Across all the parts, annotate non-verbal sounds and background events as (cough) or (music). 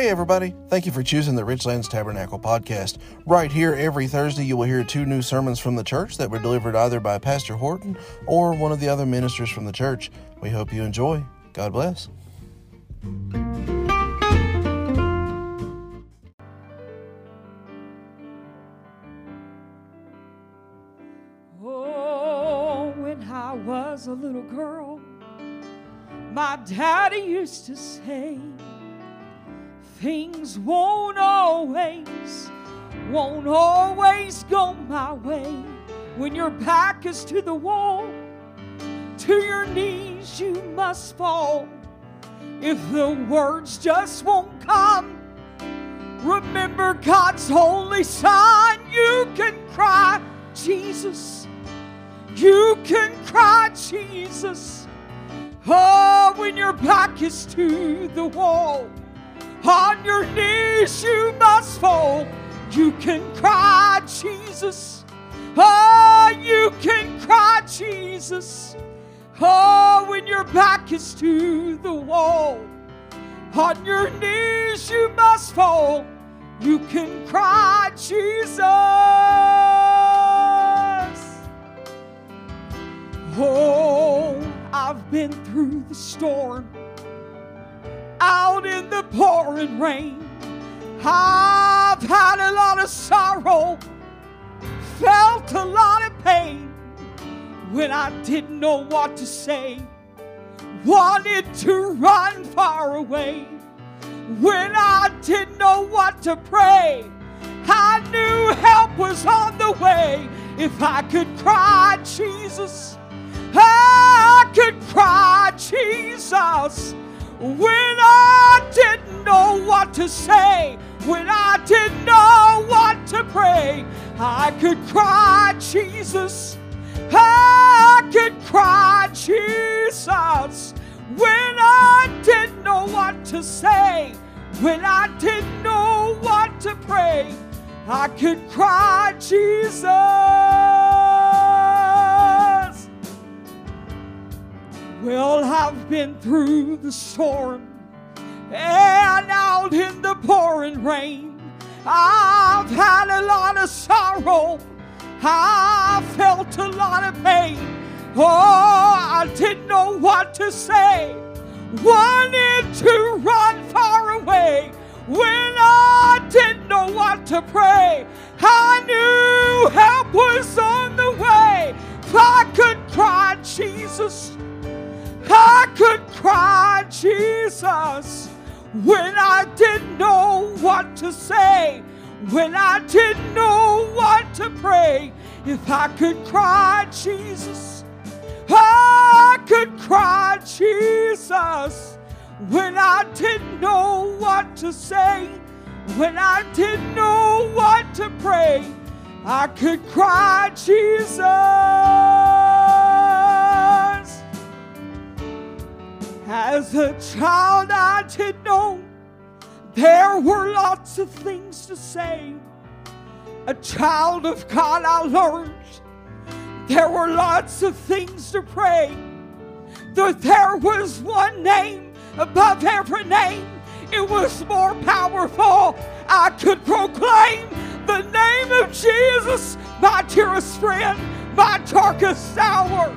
Hey, everybody. Thank you for choosing the Richlands Tabernacle podcast. Right here, every Thursday, you will hear two new sermons from the church that were delivered either by Pastor Horton or one of the other ministers from the church. We hope you enjoy. God bless. Oh, when I was a little girl, my daddy used to say, Things won't always, won't always go my way. When your back is to the wall, to your knees you must fall. If the words just won't come, remember God's holy son. You can cry, Jesus. You can cry, Jesus. Oh, when your back is to the wall, on your knees you must fall. You can cry, Jesus. Oh, you can cry, Jesus. Oh, when your back is to the wall, on your knees you must fall. You can cry, Jesus. Oh, I've been through the storm, out in the pouring rain. I've had a lot of sorrow, felt a lot of pain when I didn't know what to say, wanted to run far away. When I didn't know what to pray, I knew help was on the way. If I could cry, Jesus, I could cry, Jesus. When I didn't know what to say, when I didn't know what to pray, I could cry, Jesus. I could cry, Jesus. When I didn't know what to say, when I didn't know what to pray, I could cry, Jesus. Well, I've been through the storm and out in the pouring rain. I've had a lot of sorrow. I felt a lot of pain. Oh, I didn't know what to say. Wanted to run far away. When I didn't know what to pray, I knew help was on the way. If I could cry, Jesus. I could cry, Jesus, when I didn't know what to say, when I didn't know what to pray. If I could cry, Jesus, I could cry, Jesus, when I didn't know what to say, when I didn't know what to pray. I could cry, Jesus. As a child, I did know there were lots of things to say. A child of God, I learned there were lots of things to pray. That there was one name above every name, it was more powerful. I could proclaim the name of Jesus, my dearest friend, my darkest hour.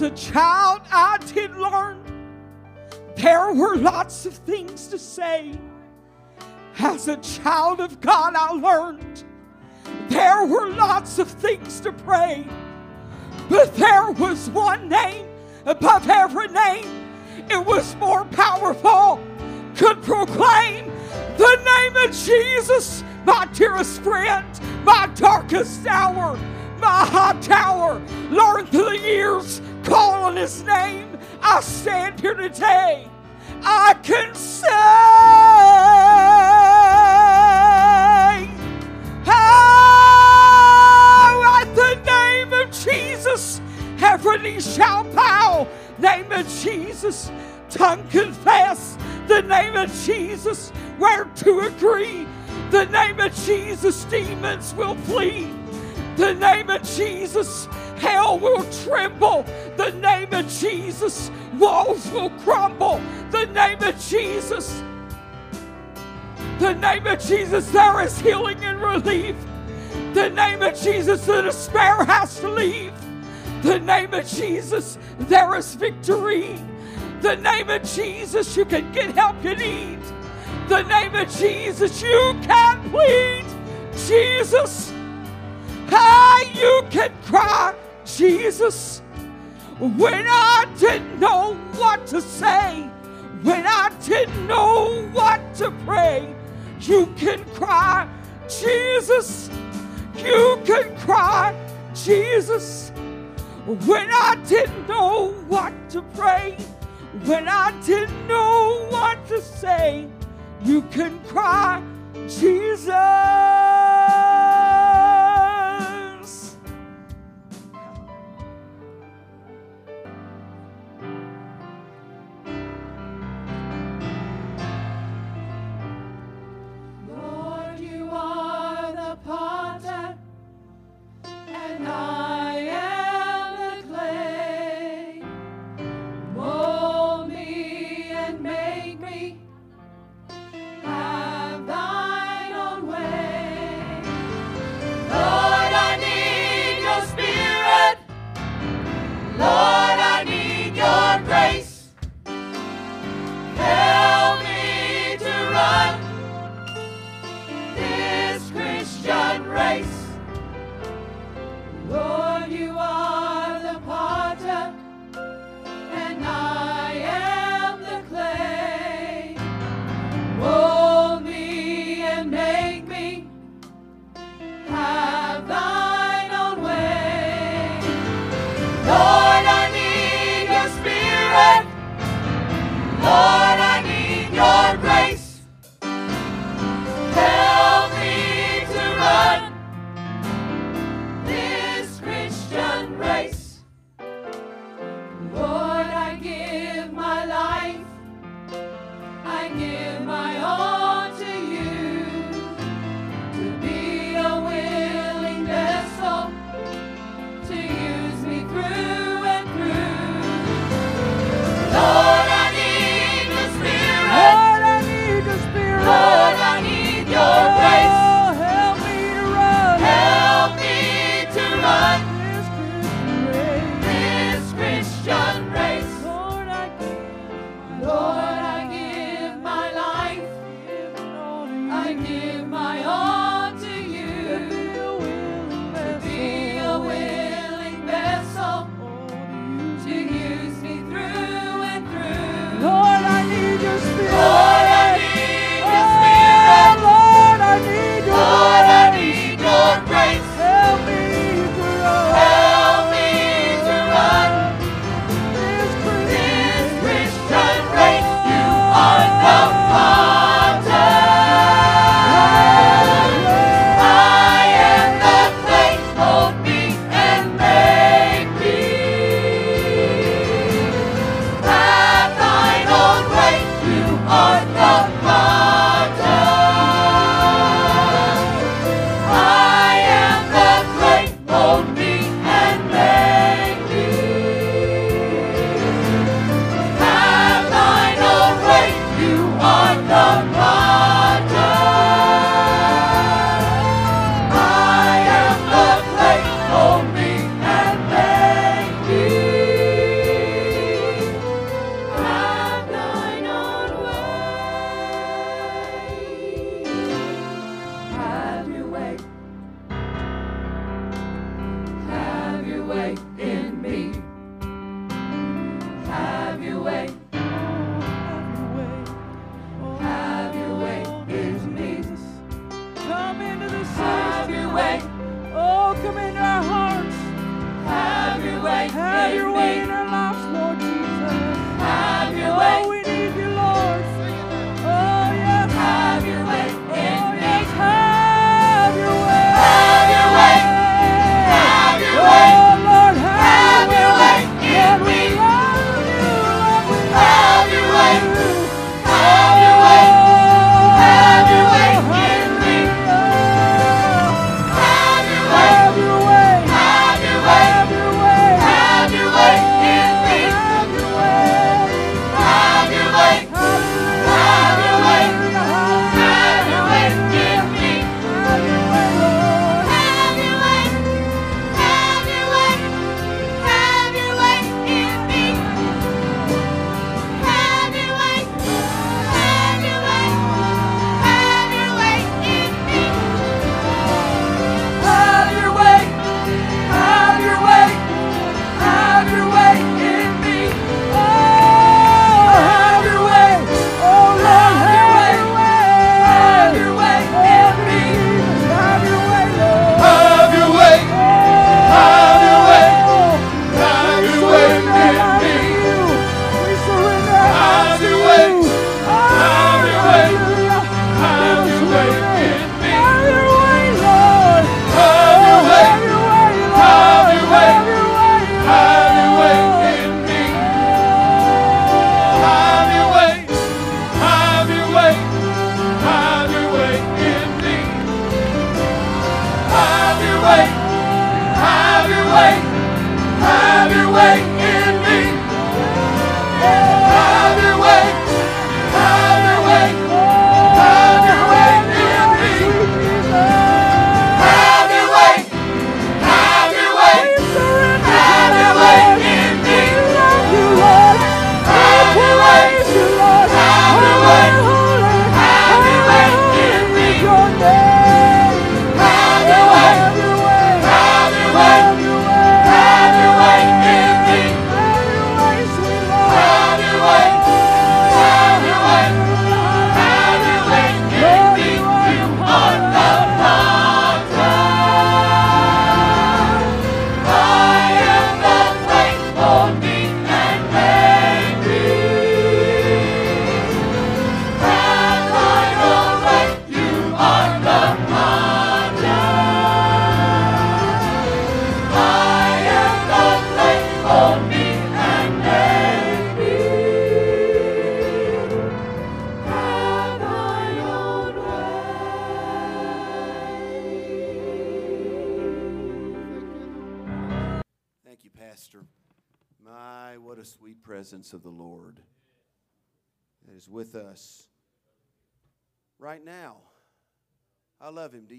As a child, I did learn there were lots of things to say. As a child of God, I learned there were lots of things to pray. But there was one name above every name. It was more powerful, could proclaim the name of Jesus, my dearest friend, my darkest hour, my high tower. Learned through the years, call on his name, I stand here today. I can say, Oh, at the name of Jesus, every knee shall bow. Name of Jesus, tongue confess. The name of Jesus, where to agree. The name of Jesus, demons will flee. The name of Jesus, Hell will tremble. The name of Jesus. Walls will crumble. The name of Jesus. The name of Jesus. There is healing and relief. The name of Jesus. The despair has to leave. The name of Jesus. There is victory. The name of Jesus. You can get help you need. The name of Jesus. You can plead. Jesus. Hey, you can cry. Jesus, when I didn't know what to say, when I didn't know what to pray, you can cry, Jesus. You can cry, Jesus. When I didn't know what to pray, when I didn't know what to say, you can cry, Jesus. away.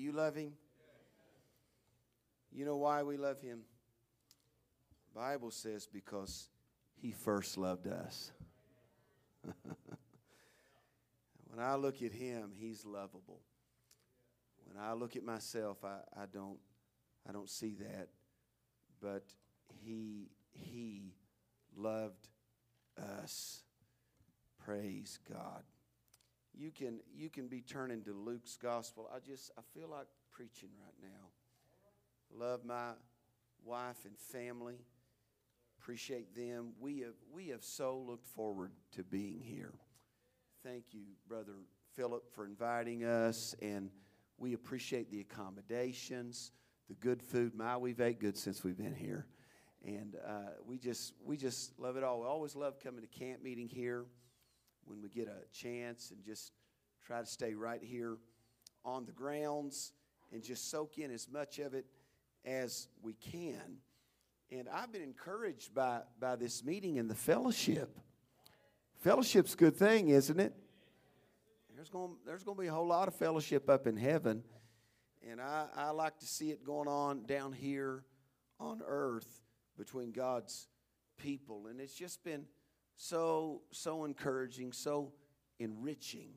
You love him? You know why we love him? The Bible says because he first loved us. (laughs) when I look at him, he's lovable. When I look at myself, I, I don't I don't see that. But he he loved us. Praise God. You can you can be turning to Luke's gospel. I just I feel like preaching right now. Love my wife and family. Appreciate them. We have we have so looked forward to being here. Thank you, brother Philip, for inviting us, and we appreciate the accommodations, the good food. My, we've ate good since we've been here and uh, we just we just love it all. We always love coming to camp meeting here when we get a chance, and just try to stay right here on the grounds and just soak in as much of it as we can. And I've been encouraged by by this meeting and the fellowship. Fellowship's a good thing, isn't it? There's going there's going to be a whole lot of fellowship up in heaven, and I, I like to see it going on down here on earth between God's people. And it's just been so, so encouraging, so enriching.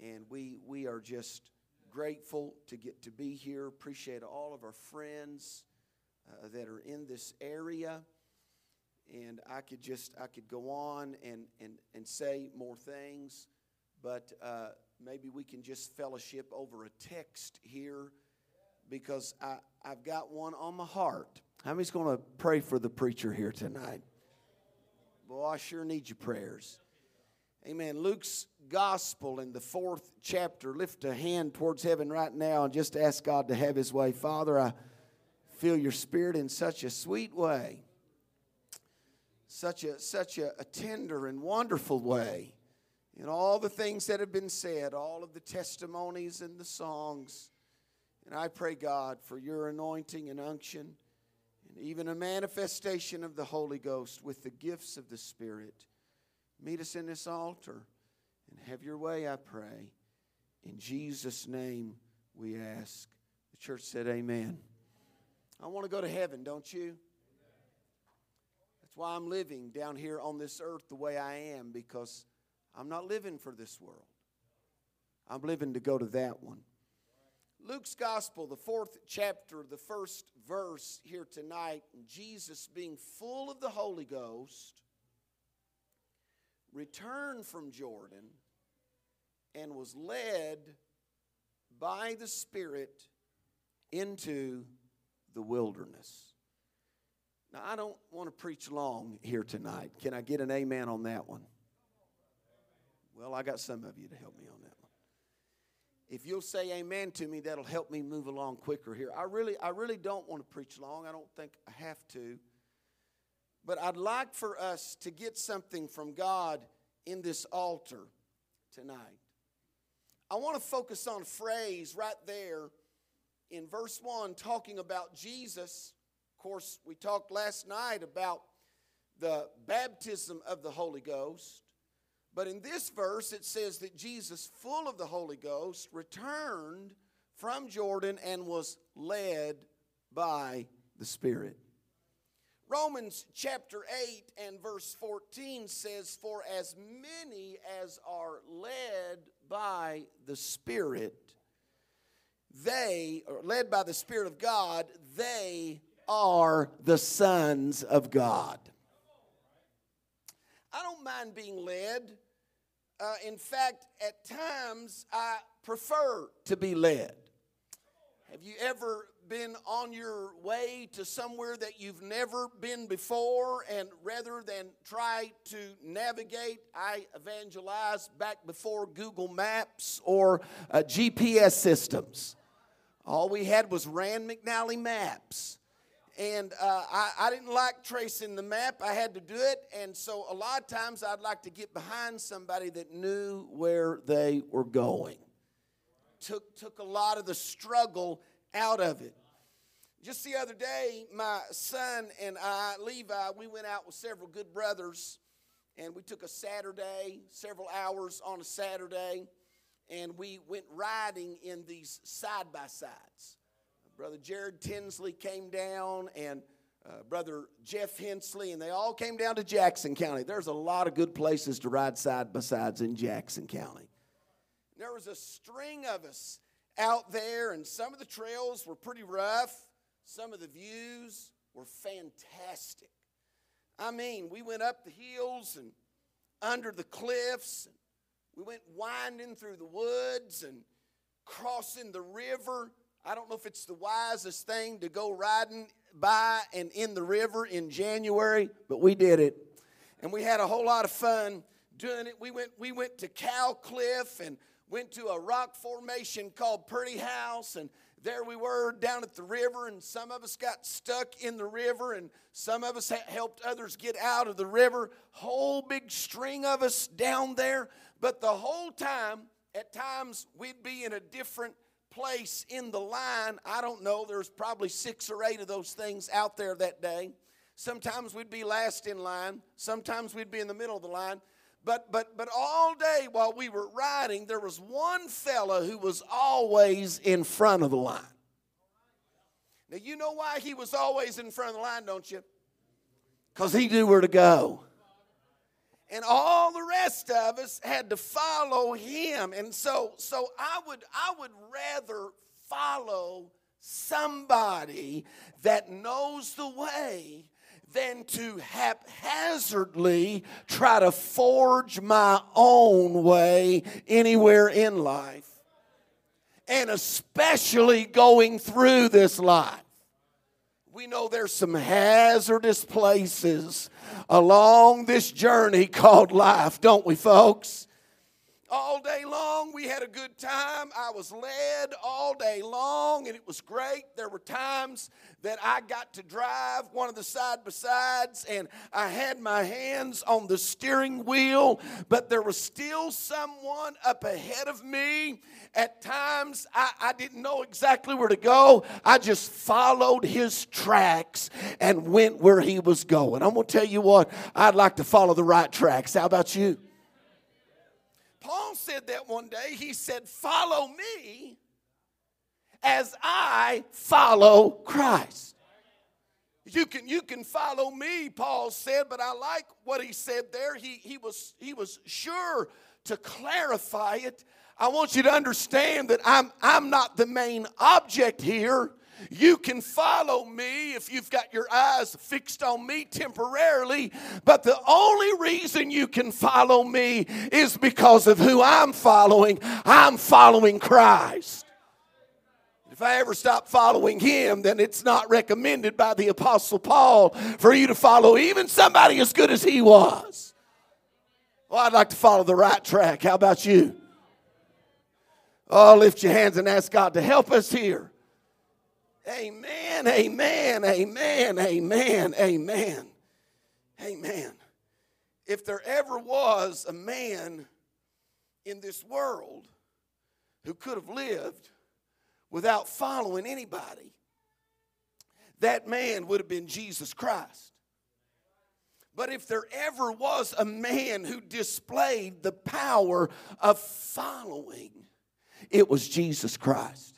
And we, we are just grateful to get to be here. Appreciate all of our friends uh, that are in this area. And I could just, I could go on and, and, and say more things, but uh, maybe we can just fellowship over a text here because I, I've got one on my heart. How many's going to pray for the preacher here tonight? Well, I sure need your prayers. Amen. Luke's gospel in the fourth chapter. Lift a hand towards heaven right now and just ask God to have his way. Father, I feel your spirit in such a sweet way, such a, such a, a tender and wonderful way. In all the things that have been said, all of the testimonies and the songs. And I pray, God, for your anointing and unction and even a manifestation of the Holy Ghost with the gifts of the Spirit. Meet us in this altar and have your way, I pray. In Jesus' name we ask. The church said, Amen. I want to go to heaven, don't you? That's why I'm living down here on this earth the way I am, because I'm not living for this world. I'm living to go to that one. Luke's Gospel, the fourth chapter, the first verse here tonight, Jesus, being full of the Holy Ghost, returned from Jordan and was led by the Spirit into the wilderness. Now, I don't want to preach long here tonight. Can I get an amen on that one? Well, I got some of you to help me on that if you'll say amen to me that'll help me move along quicker here. I really i really don't want to preach long. I don't think i have to. But i'd like for us to get something from god in this altar tonight. I want to focus on a phrase right there in verse 1 talking about jesus. Of course we talked last night about the baptism of the holy ghost but in this verse, it says that Jesus, full of the Holy Ghost, returned from Jordan and was led by the Spirit. Romans chapter 8 and verse 14 says, For as many as are led by the Spirit, they, are led by the Spirit of God, they are the sons of God. I don't mind being led uh, in fact, at times I prefer to be led. Have you ever been on your way to somewhere that you've never been before, and rather than try to navigate, I evangelize back before Google Maps or uh, GPS systems? All we had was Rand McNally maps and uh, I, I, didn't like tracing the map. I had to do it, and so a lot of times I'd like to get behind somebody that knew where they were going. Took took a lot of the struggle out of it. Just the other day, my son and I, Levi, we went out with several good brothers and we took a Saturday, several hours on a Saturday, and we went riding in these side by sides. Brother Jared Tinsley came down and uh, Brother Jeff Hensley, and they all came down to Jackson County. There's a lot of good places to ride side by sides in Jackson County. There was a string of us out there, and some of the trails were pretty rough. Some of the views were fantastic. I mean, we went up the hills and under the cliffs. And we went winding through the woods and crossing the river. I don't know if it's the wisest thing to go riding by and in the river in January, but we did it. And we had a whole lot of fun doing it. We went, we went to Cow Cliff and went to a rock formation called Pretty House and there we were down at the river, and some of us got stuck in the river, and some of us helped others get out of the river. Whole big string of us down there. But the whole time, at times, we'd be in a different place in the line. I don't know, there's probably six or eight of those things out there that day. Sometimes we'd be last in line, sometimes we'd be in the middle of the line. But, but, but all day while we were riding, there was one fella who was always in front of the line. Now, you know why he was always in front of the line, don't you? Because he knew where to go. And all the rest of us had to follow him. And so, so I, would, I would rather follow somebody that knows the way than to haphazardly try to forge my own way anywhere in life. And especially going through this life. We know there's some hazardous places along this journey called life, don't we, folks? All day long. We had a good time. I was led all day long, and it was great. There were times that I got to drive one of the side by sides, and I had my hands on the steering wheel, but there was still someone up ahead of me. At times, I, I didn't know exactly where to go. I just followed his tracks and went where he was going. I'm going to tell you what, I'd like to follow the right tracks. How about you? Paul said that one day. He said, Follow me as I follow Christ. You can, you can follow me, Paul said, but I like what he said there. He, he, was, he was sure to clarify it. I want you to understand that I'm, I'm not the main object here. You can follow me if you've got your eyes fixed on me temporarily, but the only reason you can follow me is because of who I'm following. I'm following Christ. If I ever stop following him, then it's not recommended by the Apostle Paul for you to follow even somebody as good as he was. Well, I'd like to follow the right track. How about you? Oh, lift your hands and ask God to help us here. Amen, amen, amen, amen, amen, amen. If there ever was a man in this world who could have lived without following anybody, that man would have been Jesus Christ. But if there ever was a man who displayed the power of following, it was Jesus Christ.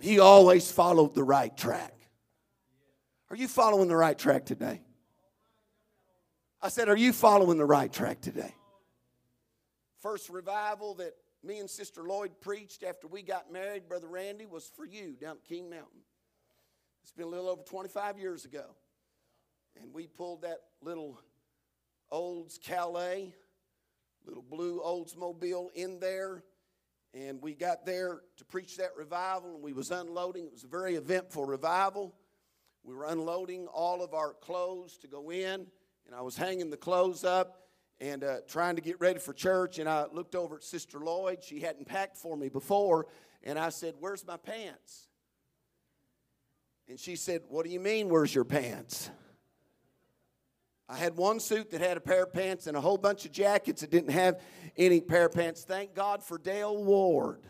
He always followed the right track. Are you following the right track today? I said, Are you following the right track today? First revival that me and Sister Lloyd preached after we got married, Brother Randy, was for you down at King Mountain. It's been a little over 25 years ago. And we pulled that little Olds Calais, little blue Oldsmobile in there and we got there to preach that revival and we was unloading. It was a very eventful revival. We were unloading all of our clothes to go in and i was hanging the clothes up and uh, trying to get ready for church and i looked over at sister lloyd. She hadn't packed for me before and i said where's my pants? And she said what do you mean where's your pants I had one suit that had a pair of pants and a whole bunch of jackets that didn't have any pair of pants. Thank God for Dale Ward.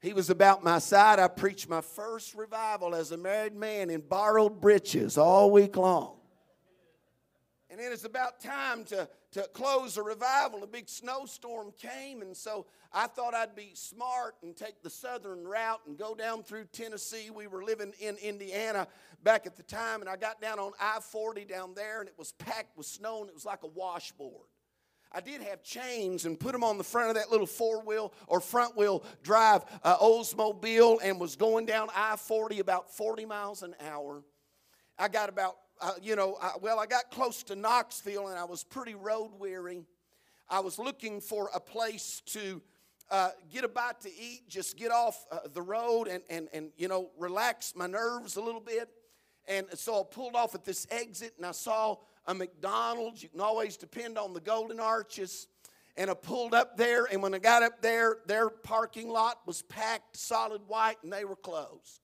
He was about my side. I preached my first revival as a married man in borrowed breeches all week long. And then it's about time to, to close the revival. A big snowstorm came, and so I thought I'd be smart and take the southern route and go down through Tennessee. We were living in Indiana back at the time, and I got down on I 40 down there, and it was packed with snow, and it was like a washboard. I did have chains and put them on the front of that little four wheel or front wheel drive uh, Oldsmobile and was going down I 40 about 40 miles an hour. I got about, uh, you know, I, well, I got close to Knoxville and I was pretty road weary. I was looking for a place to uh, get a bite to eat, just get off uh, the road and, and, and, you know, relax my nerves a little bit. And so I pulled off at this exit and I saw a McDonald's. You can always depend on the Golden Arches. And I pulled up there, and when I got up there, their parking lot was packed solid white and they were closed.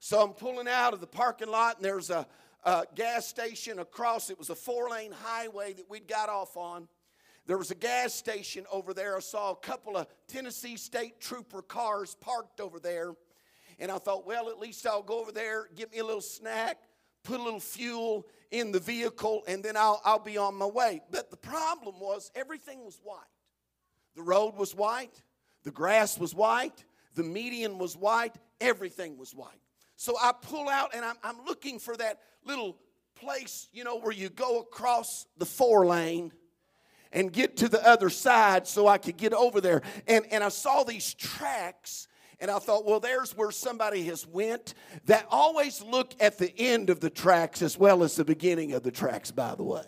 So I'm pulling out of the parking lot, and there's a, a gas station across. It was a four lane highway that we'd got off on. There was a gas station over there. I saw a couple of Tennessee State Trooper cars parked over there. And I thought, well, at least I'll go over there, get me a little snack, put a little fuel in the vehicle, and then I'll, I'll be on my way. But the problem was everything was white. The road was white, the grass was white, the median was white, everything was white. So I pull out and I'm, I'm looking for that little place, you know, where you go across the four lane and get to the other side so I could get over there. And, and I saw these tracks and I thought, well, there's where somebody has went. That always look at the end of the tracks as well as the beginning of the tracks, by the way.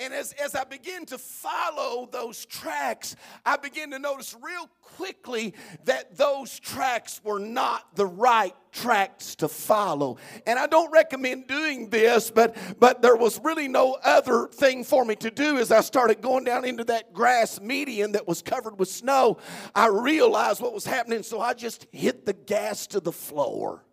And as, as I begin to follow those tracks, I begin to notice real quickly that those tracks were not the right tracks to follow. And I don't recommend doing this, but, but there was really no other thing for me to do as I started going down into that grass median that was covered with snow. I realized what was happening, so I just hit the gas to the floor.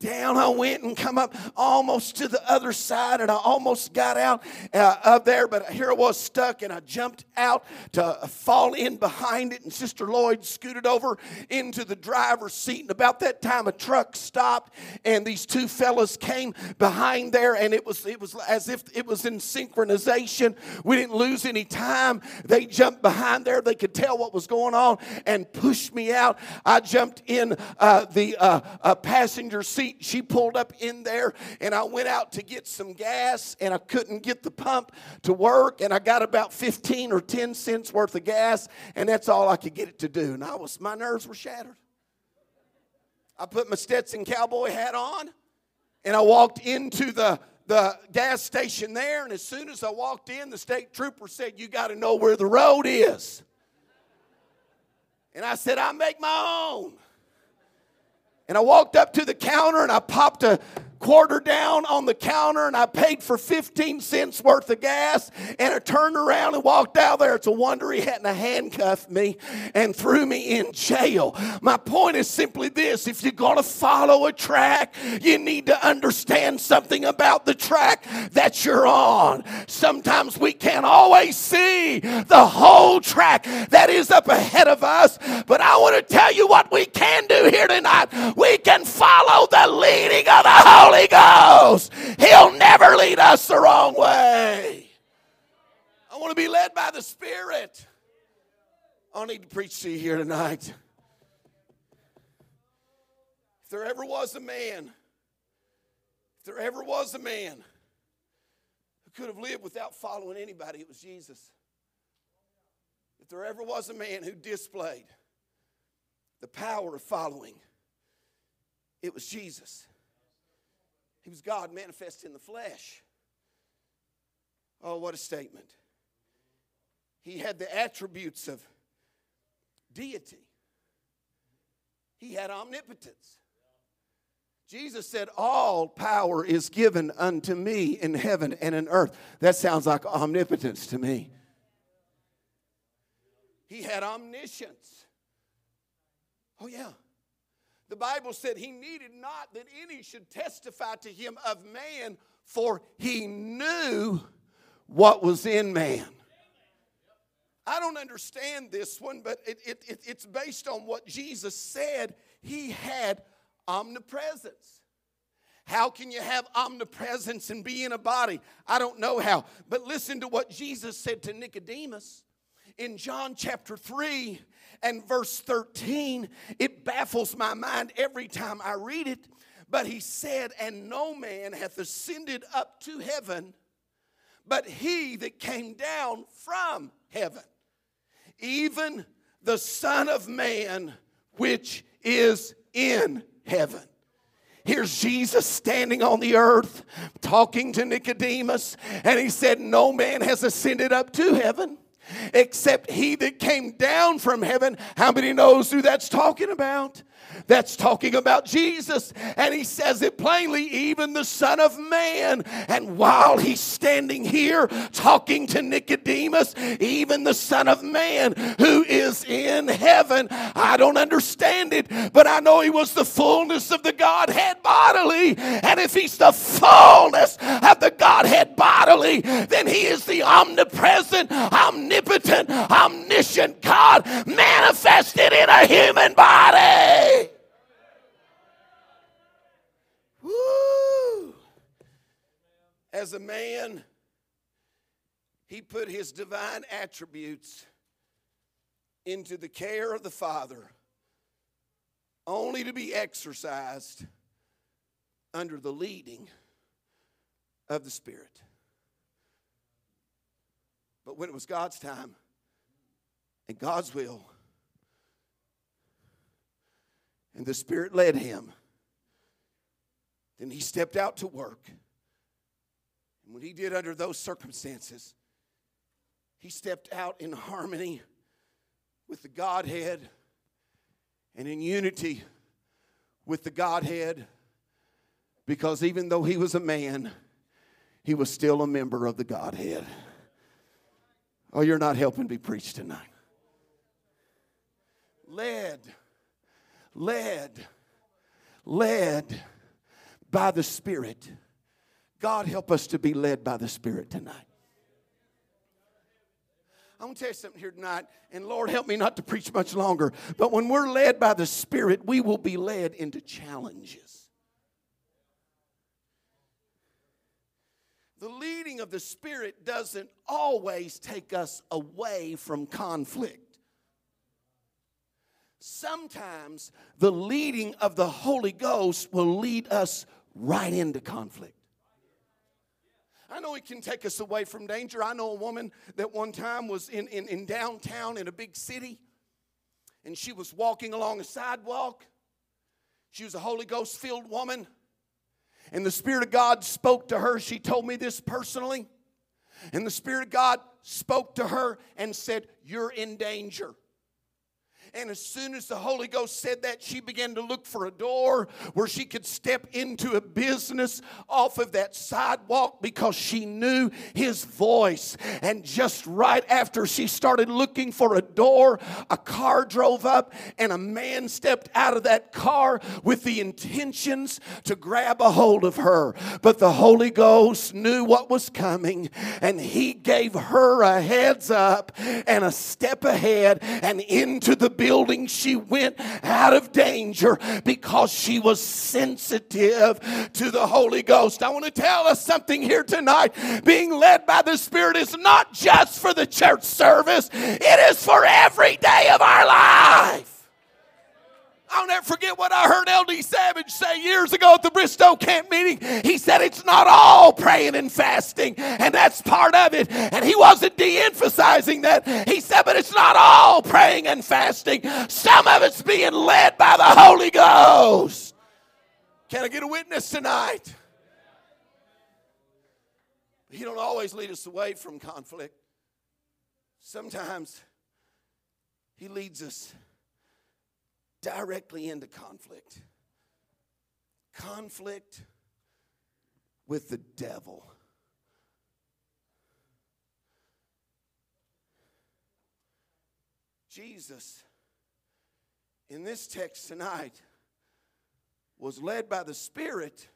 Down I went and come up almost to the other side, and I almost got out uh, of there, but here I was stuck, and I jumped out to fall in behind it. And Sister Lloyd scooted over into the driver's seat. And about that time, a truck stopped, and these two fellas came behind there, and it was it was as if it was in synchronization. We didn't lose any time. They jumped behind there; they could tell what was going on, and pushed me out. I jumped in uh, the uh, uh passenger seat. She pulled up in there, and I went out to get some gas, and I couldn't get the pump to work, and I got about 15 or 10 cents worth of gas, and that's all I could get it to do. And I was, my nerves were shattered. I put my Stetson cowboy hat on, and I walked into the the gas station there, and as soon as I walked in, the state trooper said, You got to know where the road is. And I said, I make my own. And I walked up to the counter and I popped a quarter down on the counter and I paid for 15 cents worth of gas and I turned around and walked out there. It's a wonder he hadn't handcuffed me and threw me in jail. My point is simply this if you're going to follow a track, you need to understand something about the track that you're on. Sometimes we can't always see the whole track that is up ahead of us, but I want to tell you what we can do here tonight. We can follow the leading of the Holy Holy Ghost. He'll never lead us the wrong way. I want to be led by the Spirit. I need to preach to you here tonight. If there ever was a man, if there ever was a man who could have lived without following anybody, it was Jesus. If there ever was a man who displayed the power of following, it was Jesus. He was God manifest in the flesh. Oh, what a statement. He had the attributes of deity, he had omnipotence. Jesus said, All power is given unto me in heaven and in earth. That sounds like omnipotence to me. He had omniscience. Oh, yeah. The Bible said he needed not that any should testify to him of man, for he knew what was in man. I don't understand this one, but it, it, it, it's based on what Jesus said. He had omnipresence. How can you have omnipresence and be in a body? I don't know how. But listen to what Jesus said to Nicodemus in John chapter 3 and verse 13. It baffles my mind every time I read it. But he said, And no man hath ascended up to heaven, but he that came down from heaven, even the Son of Man, which is in heaven. Here's Jesus standing on the earth talking to Nicodemus, and he said, No man has ascended up to heaven except he that came down from heaven. How many knows who that's talking about? That's talking about Jesus. And he says it plainly, even the Son of Man. And while he's standing here talking to Nicodemus, even the Son of Man who is in heaven, I don't understand it, but I know he was the fullness of the Godhead bodily. And if he's the fullness of the Godhead bodily, then he is the omnipresent, omnipotent, omniscient God manifested in a human body. Woo! As a man, he put his divine attributes into the care of the Father, only to be exercised under the leading of the Spirit. But when it was God's time and God's will, and the Spirit led him, then he stepped out to work. And when he did under those circumstances, he stepped out in harmony with the Godhead and in unity with the Godhead because even though he was a man, he was still a member of the Godhead. Oh, you're not helping me preach tonight. Led, led, led by the Spirit. God, help us to be led by the Spirit tonight. I'm going to tell you something here tonight, and Lord, help me not to preach much longer. But when we're led by the Spirit, we will be led into challenges. The leading of the Spirit doesn't always take us away from conflict sometimes the leading of the Holy Ghost will lead us right into conflict. I know it can take us away from danger. I know a woman that one time was in, in, in downtown in a big city, and she was walking along a sidewalk. She was a Holy Ghost filled woman, and the Spirit of God spoke to her. She told me this personally. And the Spirit of God spoke to her and said, You're in danger. And as soon as the Holy Ghost said that, she began to look for a door where she could step into a business off of that sidewalk because she knew his voice. And just right after she started looking for a door, a car drove up and a man stepped out of that car with the intentions to grab a hold of her. But the Holy Ghost knew what was coming and he gave her a heads up and a step ahead and into the building she went out of danger because she was sensitive to the Holy Ghost. I want to tell us something here tonight. Being led by the Spirit is not just for the church service, it is for every day of our life. I'll never forget what I heard LD Savage say years ago at the Bristow camp meeting. He said it's not all praying and fasting, and that's part of it. And he wasn't de emphasizing that. He said, but it's not all praying and fasting. Some of it's being led by the Holy Ghost. Can I get a witness tonight? He don't always lead us away from conflict. Sometimes he leads us directly into conflict. Conflict with the devil. Jesus, in this text tonight, was led by the Spirit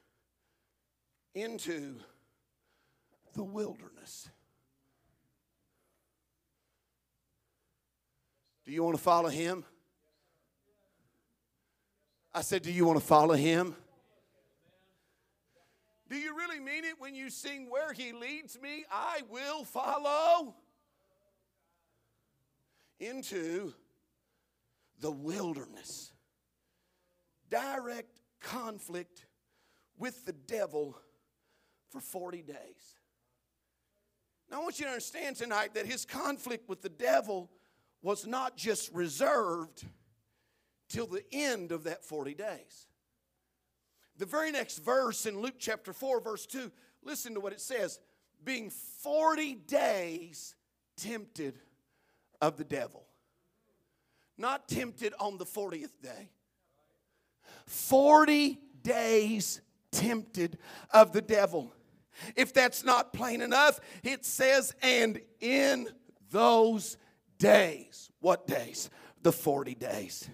into the wilderness. Do you want to follow him? I said, Do you want to follow him? Do you really mean it when you sing, Where he leads me, I will follow? Into the wilderness. Direct conflict with the devil for 40 days. Now, I want you to understand tonight that his conflict with the devil was not just reserved till the end of that 40 days. The very next verse in Luke chapter 4, verse 2, listen to what it says being 40 days tempted of the devil. Not tempted on the 40th day. 40 days tempted of the devil. If that's not plain enough, it says, and in those days, what days? The 40 days.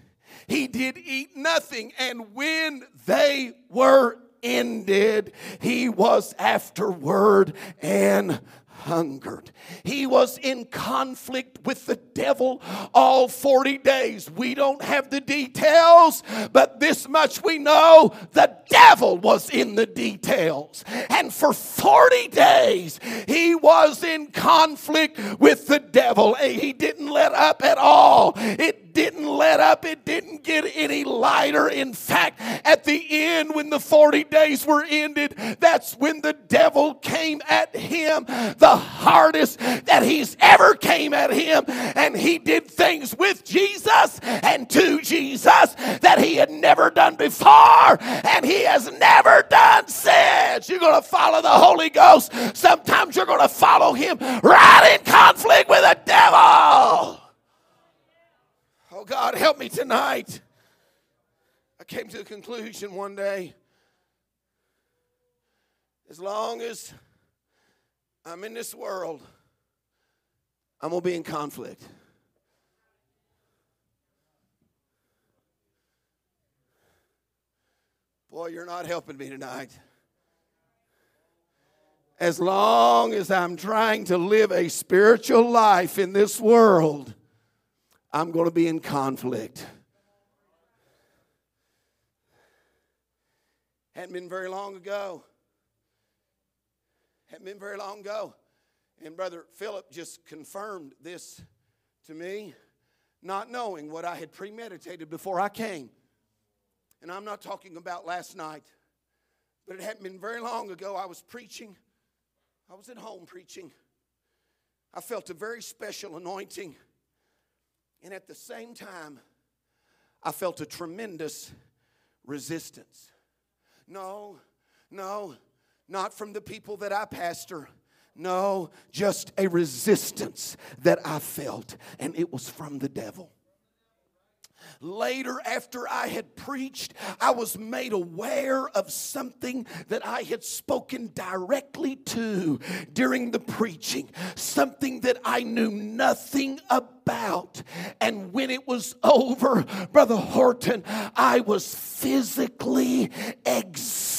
He did eat nothing, and when they were ended, he was afterward and hungered. He was in conflict with the devil all 40 days. We don't have the details, but this much we know the devil was in the details. And for 40 days, he was in conflict with the devil. He didn't let up at all. It didn't let up, it didn't get any lighter. In fact, at the end, when the 40 days were ended, that's when the devil came at him the hardest that he's ever came at him. And he did things with Jesus and to Jesus that he had never done before and he has never done since. You're going to follow the Holy Ghost. Sometimes you're going to follow him right in conflict with the devil. God, help me tonight. I came to the conclusion one day as long as I'm in this world, I'm going to be in conflict. Boy, you're not helping me tonight. As long as I'm trying to live a spiritual life in this world, I'm going to be in conflict. Hadn't been very long ago. Hadn't been very long ago. And Brother Philip just confirmed this to me, not knowing what I had premeditated before I came. And I'm not talking about last night, but it hadn't been very long ago. I was preaching, I was at home preaching. I felt a very special anointing and at the same time, I felt a tremendous resistance. No, no, not from the people that I pastor. No, just a resistance that I felt, and it was from the devil. Later, after I had preached, I was made aware of something that I had spoken directly to during the preaching, something that I knew nothing about. And when it was over, Brother Horton, I was physically exhausted.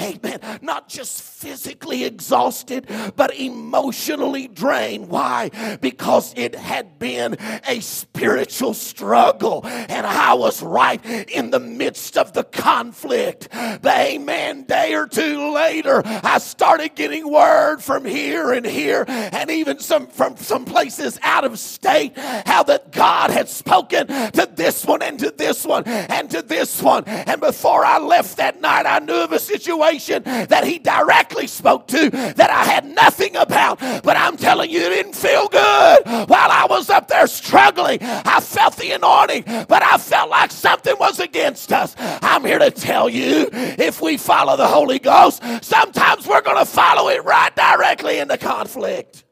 Amen. Not just physically exhausted, but emotionally drained. Why? Because it had been a spiritual struggle, and I was right in the midst of the conflict. The amen day or two later, I started getting word from here and here, and even some from some places out of state, how that God had spoken to this one and to this one and to this one. And before I left that night, I knew of a situation that He directly spoke to that I had nothing about. But I'm telling you, it didn't feel good while I was up there struggling. I felt the anointing, but I felt like something was against us. I'm here to tell you if we follow the Holy Ghost, sometimes we're going to follow it right directly into conflict.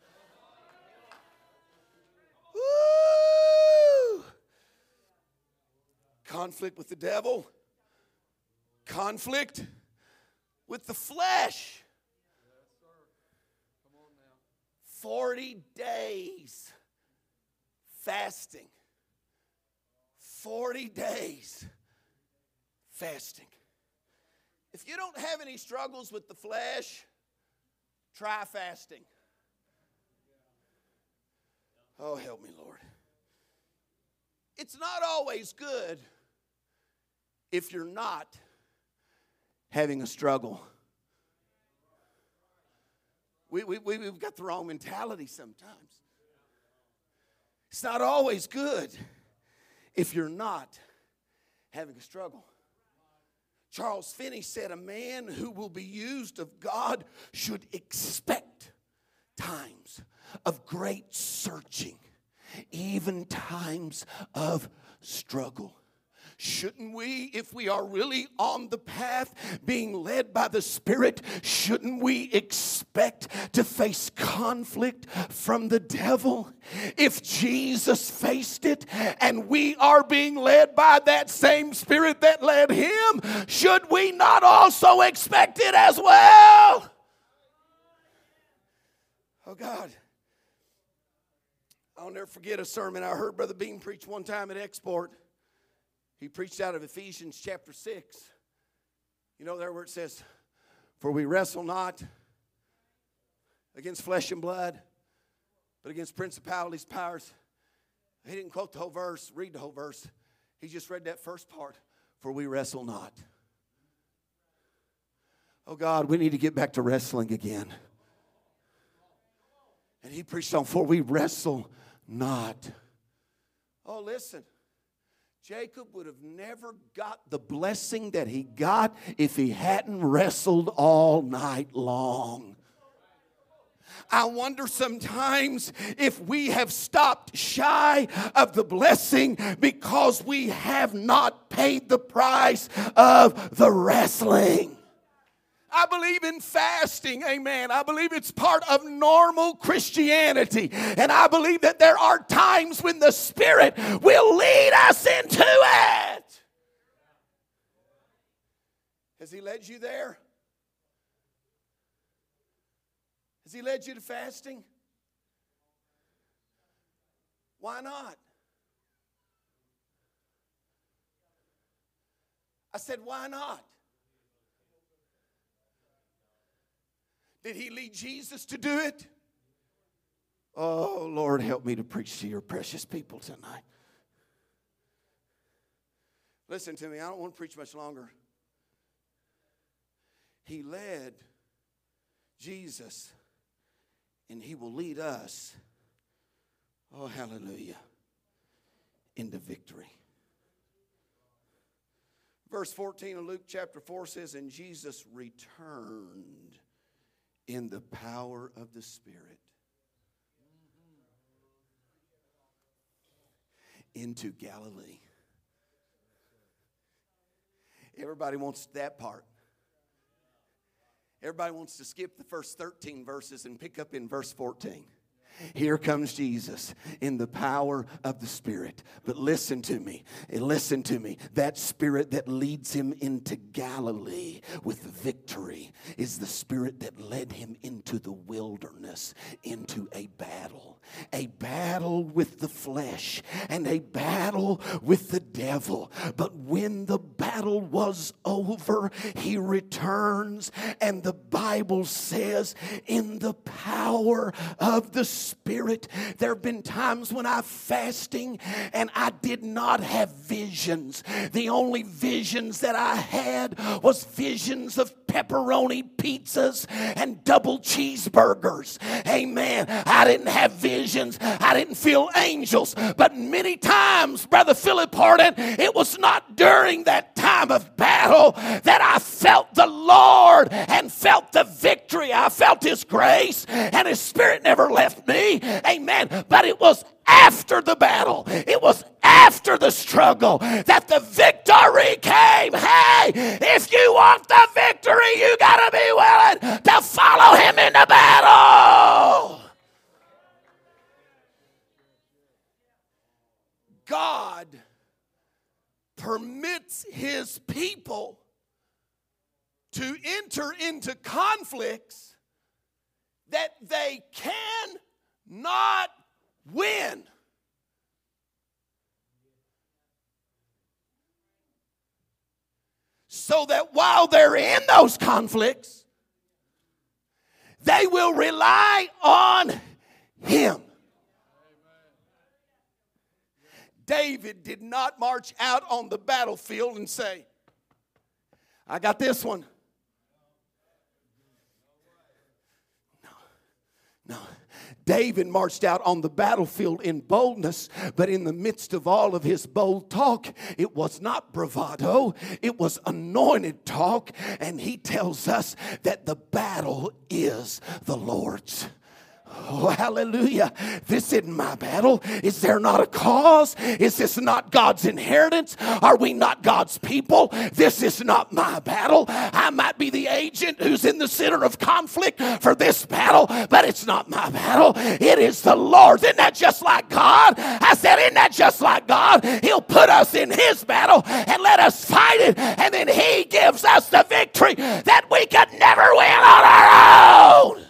Conflict with the devil, conflict with the flesh. 40 days fasting. 40 days fasting. If you don't have any struggles with the flesh, try fasting. Oh, help me, Lord. It's not always good if you're not having a struggle. We, we, we, we've got the wrong mentality sometimes. It's not always good if you're not having a struggle. Charles Finney said, A man who will be used of God should expect times of great searching, even times of struggle. Shouldn't we, if we are really on the path being led by the Spirit, shouldn't we expect to face conflict from the devil? If Jesus faced it and we are being led by that same Spirit that led him, should we not also expect it as well? Oh, God. I'll never forget a sermon I heard Brother Beam preach one time at Export. He preached out of Ephesians chapter 6. You know there where it says, For we wrestle not against flesh and blood, but against principalities, powers. He didn't quote the whole verse, read the whole verse. He just read that first part, For we wrestle not. Oh God, we need to get back to wrestling again. And he preached on, For we wrestle not. Oh, listen. Jacob would have never got the blessing that he got if he hadn't wrestled all night long. I wonder sometimes if we have stopped shy of the blessing because we have not paid the price of the wrestling. I believe in fasting, amen. I believe it's part of normal Christianity. And I believe that there are times when the Spirit will lead us into it. Has He led you there? Has He led you to fasting? Why not? I said, why not? Did he lead Jesus to do it? Oh, Lord, help me to preach to your precious people tonight. Listen to me, I don't want to preach much longer. He led Jesus, and he will lead us, oh, hallelujah, into victory. Verse 14 of Luke chapter 4 says, And Jesus returned in the power of the Spirit into Galilee. Everybody wants that part. Everybody wants to skip the first 13 verses and pick up in verse 14. Here comes Jesus in the power of the Spirit. But listen to me, eh, listen to me. That Spirit that leads him into Galilee with victory is the Spirit that led him into the wilderness, into a battle. A battle with the flesh and a battle with the devil. But when the battle was over, he returns, and the Bible says, in the power of the Spirit. There have been times when I fasting and I did not have visions. The only visions that I had was visions of pepperoni pizzas and double cheeseburgers. Amen. I didn't have visions. I didn't feel angels. But many times, Brother Philip Harden, it was not during that time of battle that I felt the Lord and felt the victory. I felt His grace and His Spirit never left me. Amen. But it was after the battle, it was after the struggle that the victory came. Hey, if you want the victory, you got to be willing to follow Him in the battle. God permits his people to enter into conflicts that they cannot win. So that while they're in those conflicts, they will rely on Him. David did not march out on the battlefield and say, I got this one. No, no. David marched out on the battlefield in boldness, but in the midst of all of his bold talk, it was not bravado, it was anointed talk. And he tells us that the battle is the Lord's. Oh, hallelujah. This isn't my battle. Is there not a cause? Is this not God's inheritance? Are we not God's people? This is not my battle. I might be the agent who's in the center of conflict for this battle, but it's not my battle. It is the Lord's. Isn't that just like God? I said, Isn't that just like God? He'll put us in His battle and let us fight it, and then He gives us the victory that we could never win on our own.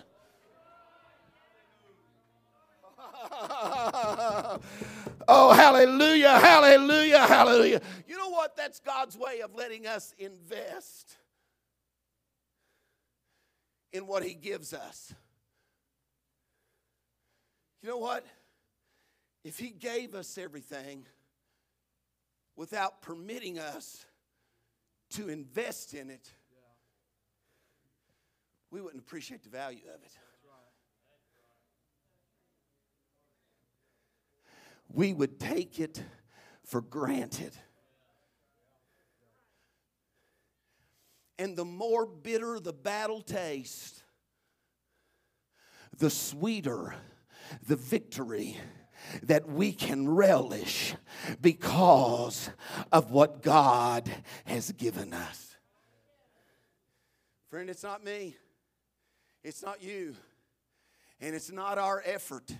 (laughs) oh, hallelujah, hallelujah, hallelujah. You know what? That's God's way of letting us invest in what He gives us. You know what? If He gave us everything without permitting us to invest in it, we wouldn't appreciate the value of it. We would take it for granted. And the more bitter the battle tastes, the sweeter the victory that we can relish because of what God has given us. Friend, it's not me, it's not you, and it's not our effort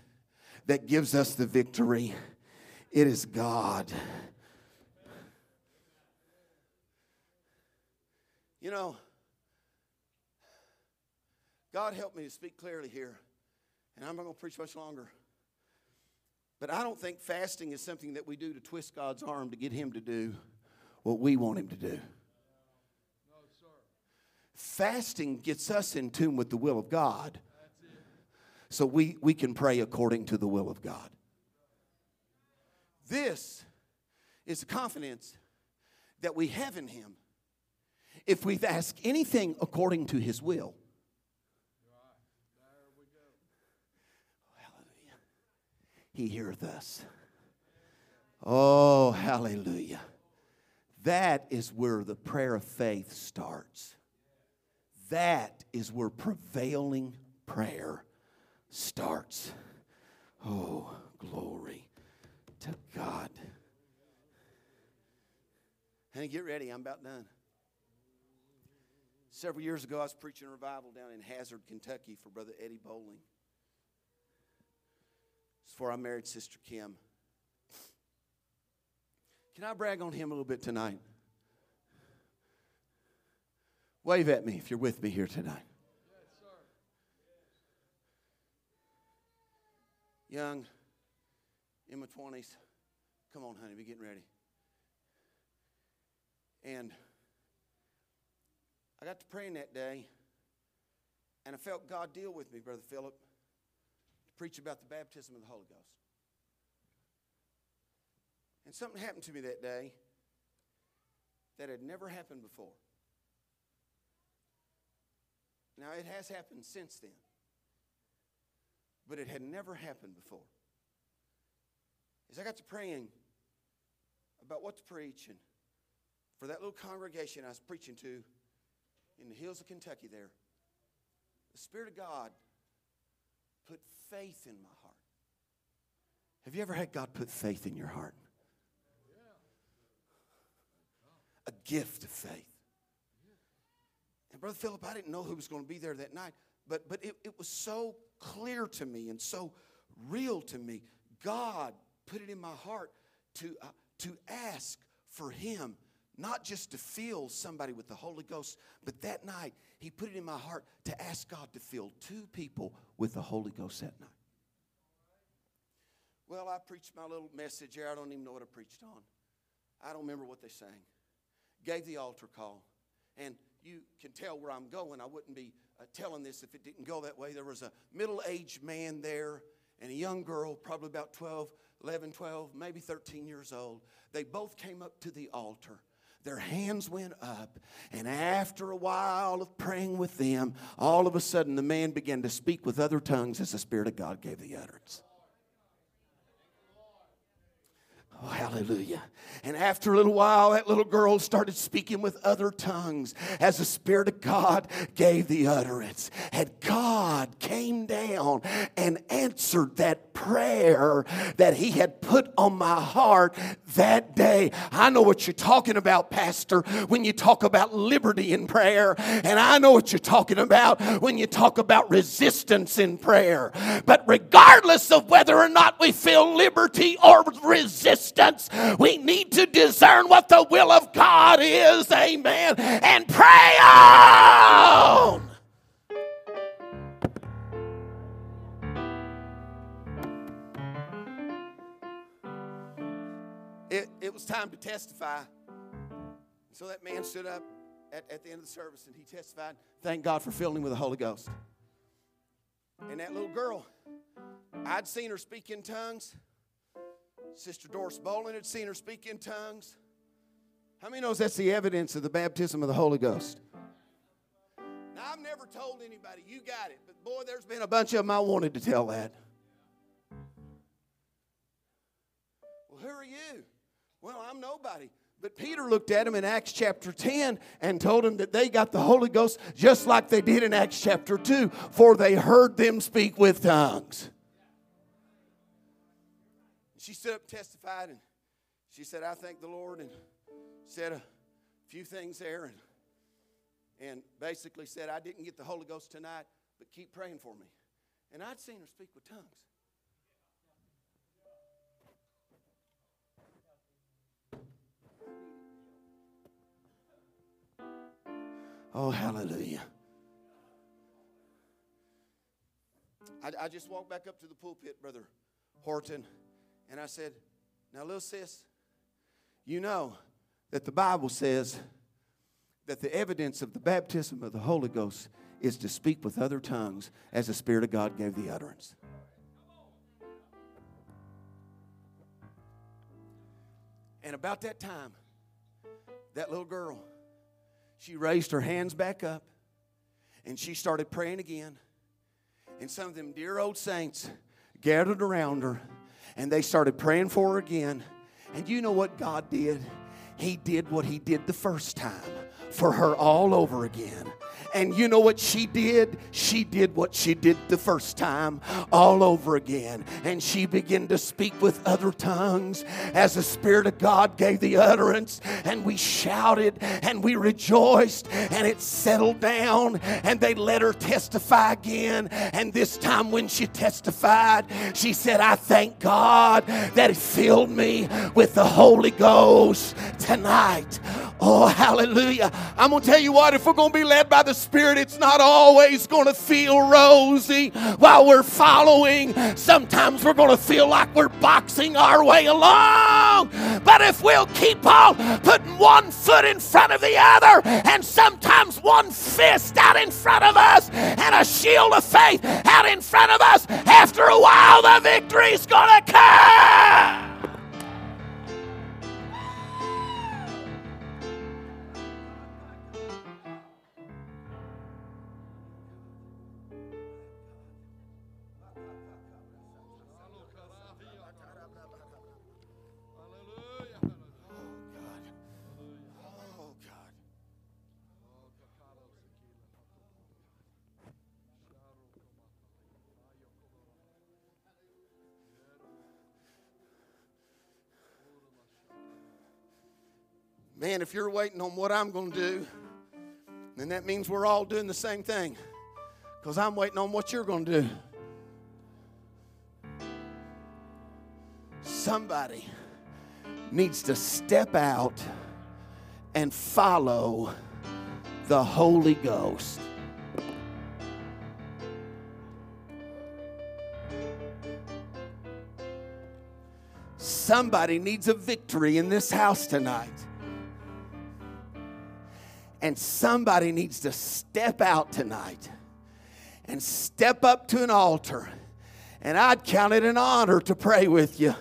that gives us the victory. It is God. You know, God help me to speak clearly here, and I'm not going to preach much longer. But I don't think fasting is something that we do to twist God's arm to get Him to do what we want Him to do. No, sir. Fasting gets us in tune with the will of God so we, we can pray according to the will of God. This is the confidence that we have in Him if we've asked anything according to His will. Hallelujah. He heareth us. Oh, hallelujah. That is where the prayer of faith starts. That is where prevailing prayer starts. Oh, glory to God. Honey, get ready. I'm about done. Several years ago, I was preaching a revival down in Hazard, Kentucky for Brother Eddie Bowling. It's before I married Sister Kim. Can I brag on him a little bit tonight? Wave at me if you're with me here tonight. Young, in my 20s. Come on, honey, we're getting ready. And I got to praying that day, and I felt God deal with me, Brother Philip, to preach about the baptism of the Holy Ghost. And something happened to me that day that had never happened before. Now, it has happened since then but it had never happened before. As I got to praying about what to preach, and for that little congregation I was preaching to in the hills of Kentucky there, the Spirit of God put faith in my heart. Have you ever had God put faith in your heart? A gift of faith. And Brother Philip, I didn't know who was going to be there that night, but, but it, it was so clear to me and so real to me. God put it in my heart to, uh, to ask for Him, not just to fill somebody with the Holy Ghost, but that night He put it in my heart to ask God to fill two people with the Holy Ghost that night. Well, I preached my little message here. I don't even know what I preached on. I don't remember what they sang. Gave the altar call. And you can tell where I'm going. I wouldn't be uh, telling this if it didn't go that way. There was a middle aged man there and a young girl, probably about 12, 11, 12, maybe 13 years old. They both came up to the altar. Their hands went up, and after a while of praying with them, all of a sudden the man began to speak with other tongues as the Spirit of God gave the utterance. Oh, hallelujah. And after a little while, that little girl started speaking with other tongues as the Spirit of God gave the utterance. And God came down and answered that prayer that He had put on my heart that day. I know what you're talking about, Pastor, when you talk about liberty in prayer. And I know what you're talking about when you talk about resistance in prayer. But regardless of whether or not we feel liberty or resistance, we need to discern what the will of God is. Amen. And pray on. It, it was time to testify. So that man stood up at, at the end of the service and he testified, Thank God for filling him with the Holy Ghost. And that little girl, I'd seen her speak in tongues. Sister Doris Bolin had seen her speak in tongues. How many knows that's the evidence of the baptism of the Holy Ghost? Now, I've never told anybody, you got it, but boy, there's been a bunch of them I wanted to tell that. Well, who are you? Well, I'm nobody. But Peter looked at him in Acts chapter 10 and told him that they got the Holy Ghost just like they did in Acts chapter 2, for they heard them speak with tongues. She stood up testified, and she said, I thank the Lord, and said a few things there, and, and basically said, I didn't get the Holy Ghost tonight, but keep praying for me. And I'd seen her speak with tongues. Oh, hallelujah. I, I just walked back up to the pulpit, Brother Horton, and I said, Now, little sis, you know that the Bible says that the evidence of the baptism of the Holy Ghost is to speak with other tongues as the Spirit of God gave the utterance. And about that time, that little girl, she raised her hands back up and she started praying again. And some of them dear old saints gathered around her and they started praying for her again. And you know what God did? He did what He did the first time for her all over again. And you know what she did? She did what she did the first time all over again. And she began to speak with other tongues as the Spirit of God gave the utterance. And we shouted and we rejoiced and it settled down. And they let her testify again. And this time, when she testified, she said, I thank God that He filled me with the Holy Ghost tonight. Oh, hallelujah. I'm going to tell you what, if we're going to be led by the Spirit, it's not always going to feel rosy while we're following. Sometimes we're going to feel like we're boxing our way along. But if we'll keep on putting one foot in front of the other and sometimes one fist out in front of us and a shield of faith out in front of us, after a while the victory's going to come. Man, if you're waiting on what I'm going to do, then that means we're all doing the same thing. Because I'm waiting on what you're going to do. Somebody needs to step out and follow the Holy Ghost. Somebody needs a victory in this house tonight. And somebody needs to step out tonight and step up to an altar. And I'd count it an honor to pray with you.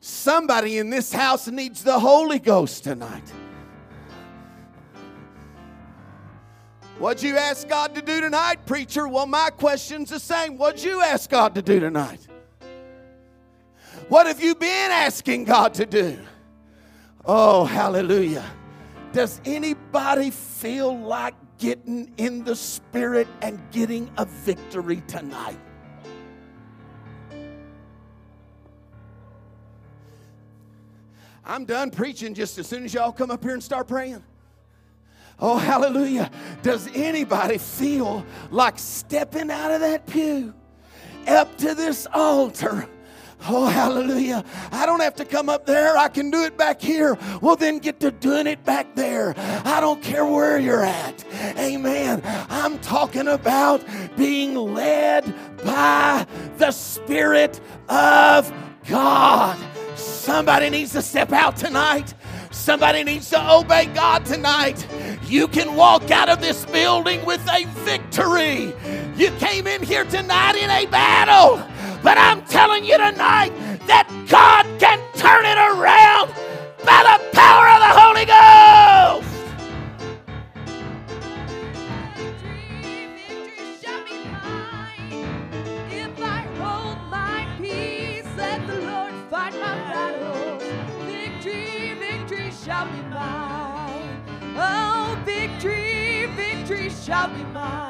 Somebody in this house needs the Holy Ghost tonight. What'd you ask God to do tonight, preacher? Well, my question's the same. What'd you ask God to do tonight? What have you been asking God to do? Oh, hallelujah. Does anybody feel like getting in the spirit and getting a victory tonight? I'm done preaching just as soon as y'all come up here and start praying. Oh, hallelujah. Does anybody feel like stepping out of that pew up to this altar? Oh, hallelujah. I don't have to come up there. I can do it back here. Well, then get to doing it back there. I don't care where you're at. Amen. I'm talking about being led by the Spirit of God. Somebody needs to step out tonight. Somebody needs to obey God tonight. You can walk out of this building with a victory. You came in here tonight in a battle. But I'm telling you tonight that God can turn it around by the power of the Holy Ghost. Victory shall be mine. If I hold my peace, let the Lord fight my battles. Victory, victory shall be mine. Oh, victory, victory shall be mine.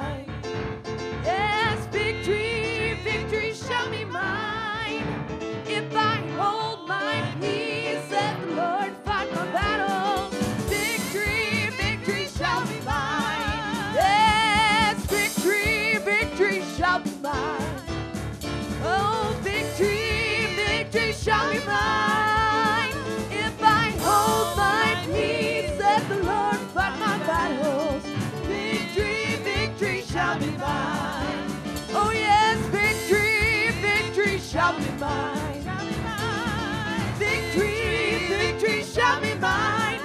Shall be mine.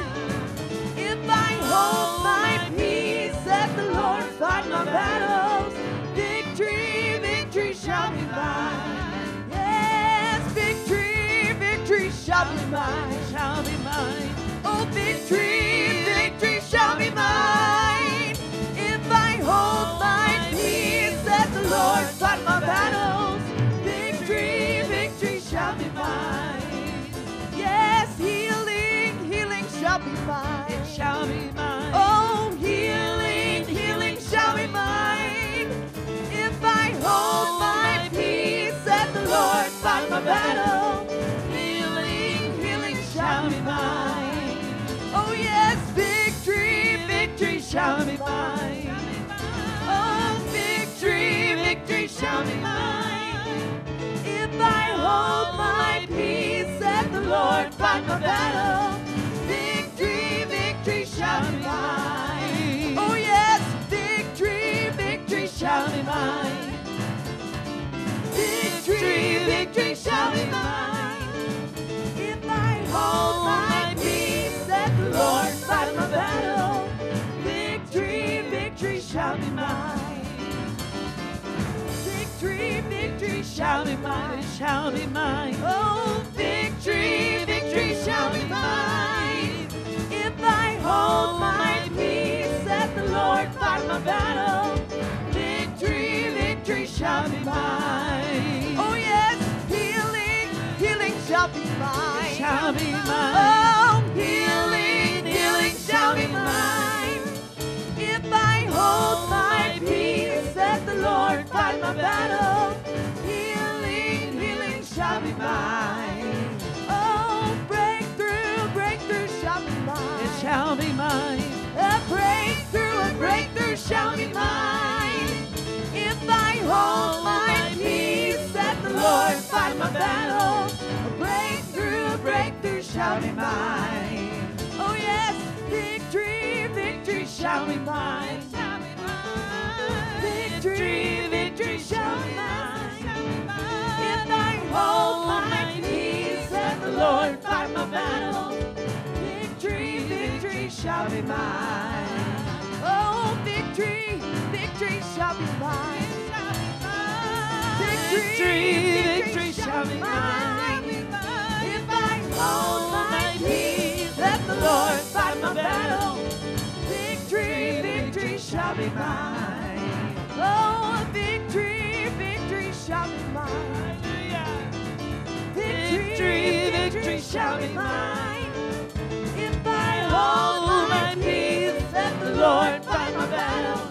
If I hold my peace, let the Lord fight my battles. Victory, victory shall be mine. Yes, victory, victory shall be mine, shall be mine. Oh, victory shall be mine. Oh, healing, healing shall be mine. If I hold my peace, let the Lord fight my battle. Healing, healing shall be mine. Oh, yes, victory, victory shall be mine. Oh, victory, victory shall be mine. If I hold my peace, let the Lord fight my battle. Shall be mine. If I hold my peace, let the Lord fight my battle. Victory, victory shall be mine. Victory, victory shall be mine, shall be mine. Oh, victory, victory shall be mine. If I hold my peace, let the Lord fight my battle. Victory, victory shall be mine. Shall be mine. Shall be oh, mine. Oh, healing, healing shall be mine. If I hold my peace, let the Lord fight my battle. Healing, healing shall be mine. Oh, breakthrough, breakthrough shall be mine. It shall be mine. A breakthrough, a breakthrough shall be mine. If I hold my peace, let the Lord fight my battle. Breakthrough, shall be mine. Oh yes, victory, victory shall be mine. Victory, victory shall be mine. If I hold my peace, let the Lord fight my battle. Victory, victory shall be mine. Oh, victory, victory shall be mine. Victory, victory shall be mine on my knees. Let the Lord fight my battle. Victory, victory shall be mine. Oh, victory, victory shall be mine. Victory, victory shall be mine. If I hold my peace, let the Lord fight my battle.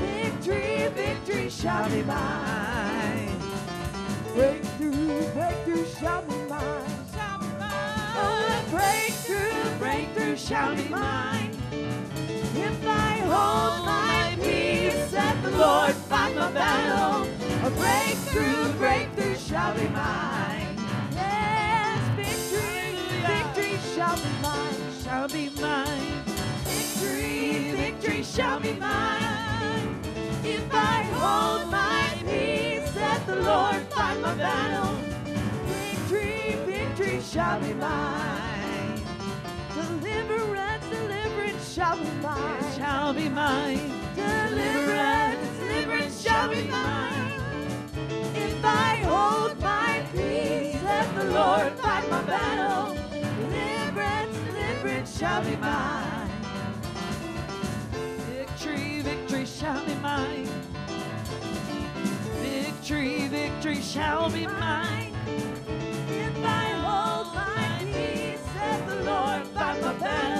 Victory, victory shall be mine. Breakthrough, breakthrough shall be mine. Shall be mine. If I hold my peace, let the Lord fight my battle. A breakthrough, breakthrough shall be mine. Yes, victory, victory shall be mine, shall be mine. Victory, victory shall be mine. If I hold my peace, let the Lord fight my battle. Victory, victory shall be mine. shall be mine. It shall be mine. Deliverance, deliverance shall be mine. If I hold my peace, let the Lord fight my battle. Deliverance, deliverance shall be mine. Victory, victory shall be mine. Victory, victory shall be mine. If I hold my peace, let the Lord fight my battle.